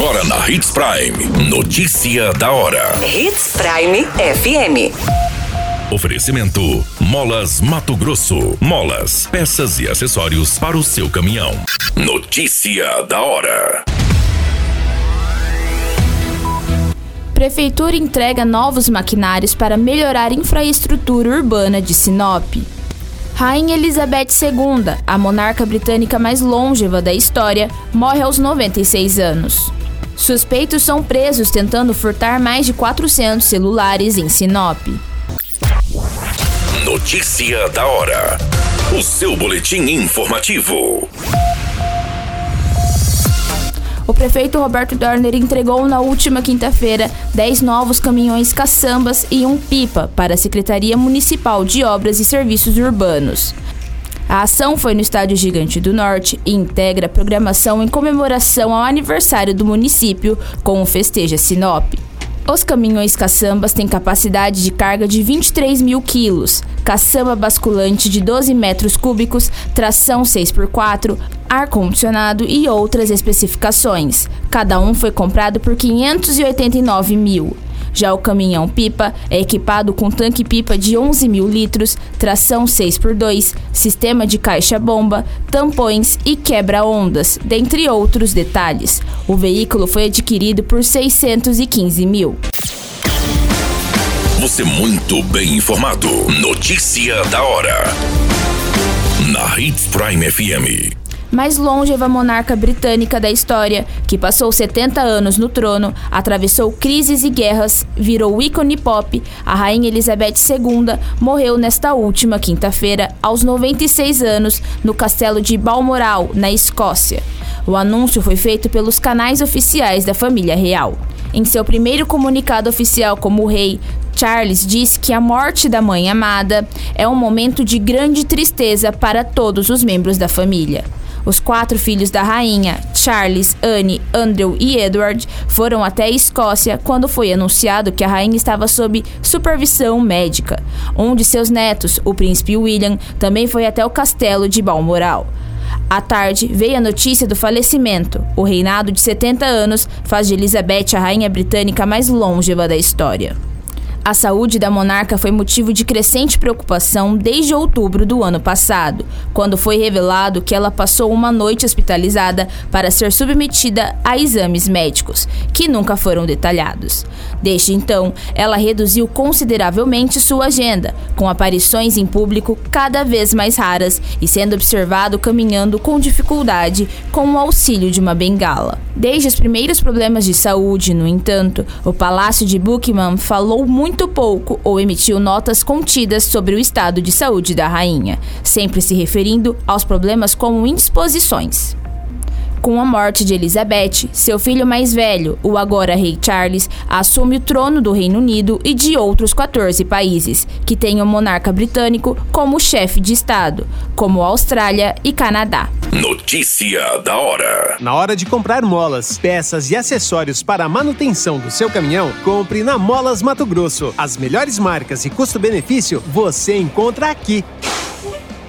Agora na Hits Prime. Notícia da hora. Hits Prime FM. Oferecimento: Molas Mato Grosso. Molas, peças e acessórios para o seu caminhão. Notícia da hora. Prefeitura entrega novos maquinários para melhorar a infraestrutura urbana de Sinop. Rainha Elizabeth II, a monarca britânica mais longeva da história, morre aos 96 anos. Suspeitos são presos tentando furtar mais de 400 celulares em Sinop. Notícia da hora. O seu boletim informativo. O prefeito Roberto Dorner entregou na última quinta-feira 10 novos caminhões caçambas e um pipa para a Secretaria Municipal de Obras e Serviços Urbanos. A ação foi no Estádio Gigante do Norte e integra a programação em comemoração ao aniversário do município com o Festeja Sinop. Os caminhões caçambas têm capacidade de carga de 23 mil quilos, caçamba basculante de 12 metros cúbicos, tração 6x4, ar-condicionado e outras especificações. Cada um foi comprado por 589 mil. Já o caminhão pipa é equipado com tanque-pipa de 11 mil litros, tração 6x2, sistema de caixa-bomba, tampões e quebra-ondas, dentre outros detalhes. O veículo foi adquirido por 615 mil. Você muito bem informado. Notícia da hora. Na Hits Prime FM mais longeva monarca britânica da história, que passou 70 anos no trono, atravessou crises e guerras, virou ícone pop, a rainha Elizabeth II morreu nesta última quinta-feira, aos 96 anos, no castelo de Balmoral, na Escócia. O anúncio foi feito pelos canais oficiais da família real. Em seu primeiro comunicado oficial como rei, Charles disse que a morte da mãe amada é um momento de grande tristeza para todos os membros da família. Os quatro filhos da rainha, Charles, Anne, Andrew e Edward, foram até a Escócia quando foi anunciado que a rainha estava sob supervisão médica. Um de seus netos, o príncipe William, também foi até o castelo de Balmoral. À tarde, veio a notícia do falecimento. O reinado de 70 anos faz de Elizabeth a rainha britânica mais longeva da história. A saúde da monarca foi motivo de crescente preocupação desde outubro do ano passado, quando foi revelado que ela passou uma noite hospitalizada para ser submetida a exames médicos, que nunca foram detalhados. Desde então, ela reduziu consideravelmente sua agenda, com aparições em público cada vez mais raras e sendo observado caminhando com dificuldade com o auxílio de uma bengala. Desde os primeiros problemas de saúde, no entanto, o Palácio de Buckingham falou muito muito pouco ou emitiu notas contidas sobre o estado de saúde da rainha, sempre se referindo aos problemas como indisposições. Com a morte de Elizabeth, seu filho mais velho, o agora rei Charles, assume o trono do Reino Unido e de outros 14 países, que têm o monarca britânico como chefe de Estado, como Austrália e Canadá. Notícia da hora: Na hora de comprar molas, peças e acessórios para a manutenção do seu caminhão, compre na Molas Mato Grosso. As melhores marcas e custo-benefício você encontra aqui.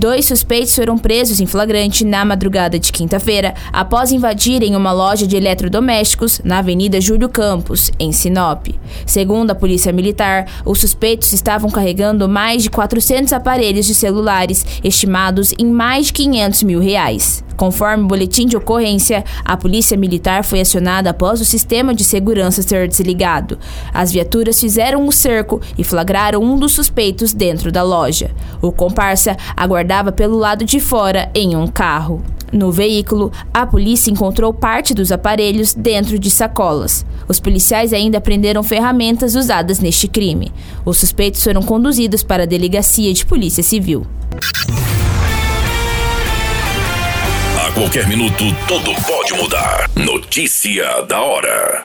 Dois suspeitos foram presos em flagrante na madrugada de quinta-feira após invadirem uma loja de eletrodomésticos na Avenida Júlio Campos, em Sinop. Segundo a Polícia Militar, os suspeitos estavam carregando mais de 400 aparelhos de celulares, estimados em mais de 500 mil reais. Conforme o boletim de ocorrência, a polícia militar foi acionada após o sistema de segurança ser desligado. As viaturas fizeram um cerco e flagraram um dos suspeitos dentro da loja. O comparsa aguardava aguardava pelo lado de fora em um carro. No veículo, a polícia encontrou parte dos aparelhos dentro de sacolas. Os policiais ainda prenderam ferramentas usadas neste crime. Os suspeitos foram conduzidos para a delegacia de polícia civil. A qualquer minuto, tudo pode mudar. Notícia da hora.